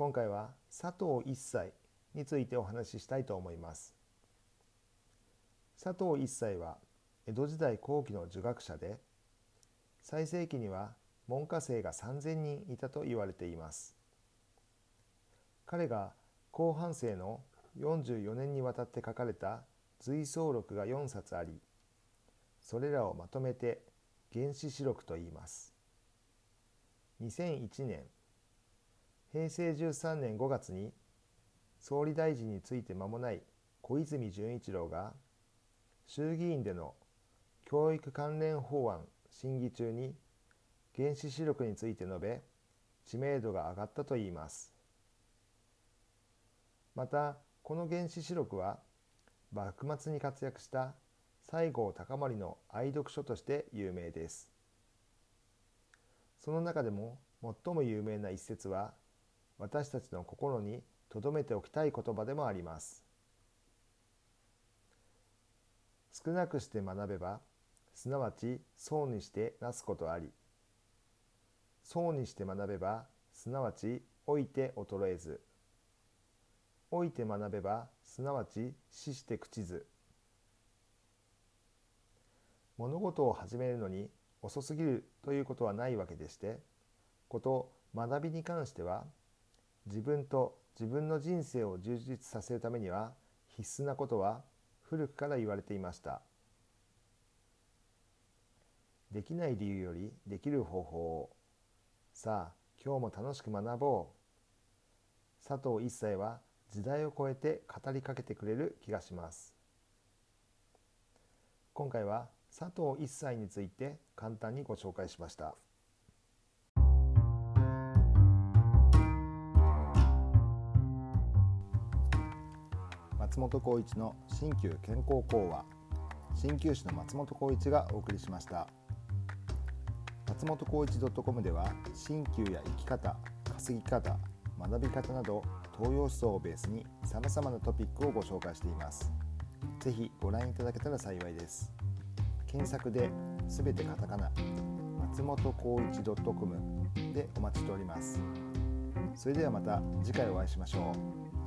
今回は佐藤一切についてお話ししたいと思います。佐藤一切は江戸時代後期の儒学者で最盛期には門下生が3,000人いたと言われています。彼が後半生の44年にわたって書かれた随想録が4冊ありそれらをまとめて原始史録と言います。2001年平成13年5月に総理大臣について間もない小泉純一郎が衆議院での教育関連法案審議中に原子視力について述べ知名度が上がったといいます。またこの原子視録は幕末に活躍した西郷隆盛の愛読書として有名です。その中でも最も有名な一節は私たちの心に留めておきたい言葉でもあります。少なくして学べばすなわち層にしてなすことあり。層にして学べばすなわち老いて衰えず。老いて学べばすなわち死して朽ちず。物事を始めるのに遅すぎるということはないわけでしてこと学びに関しては自分と自分の人生を充実させるためには必須なことは古くから言われていました。できない理由よりできる方法。をさあ今日も楽しく学ぼう。佐藤一切は時代を超えて語りかけてくれる気がします。今回は佐藤一切について簡単にご紹介しました。松本浩一の新旧健康講話。鍼灸師の松本浩一がお送りしました。松本浩一 .com では鍼灸や生き方稼ぎ方学び方など東洋思想をベースにさまざまなトピックをご紹介しています。是非ご覧いただけたら幸いです。検索で全てカタカナ松本浩一 .com でお待ちしております。それではまた次回お会いしましょう。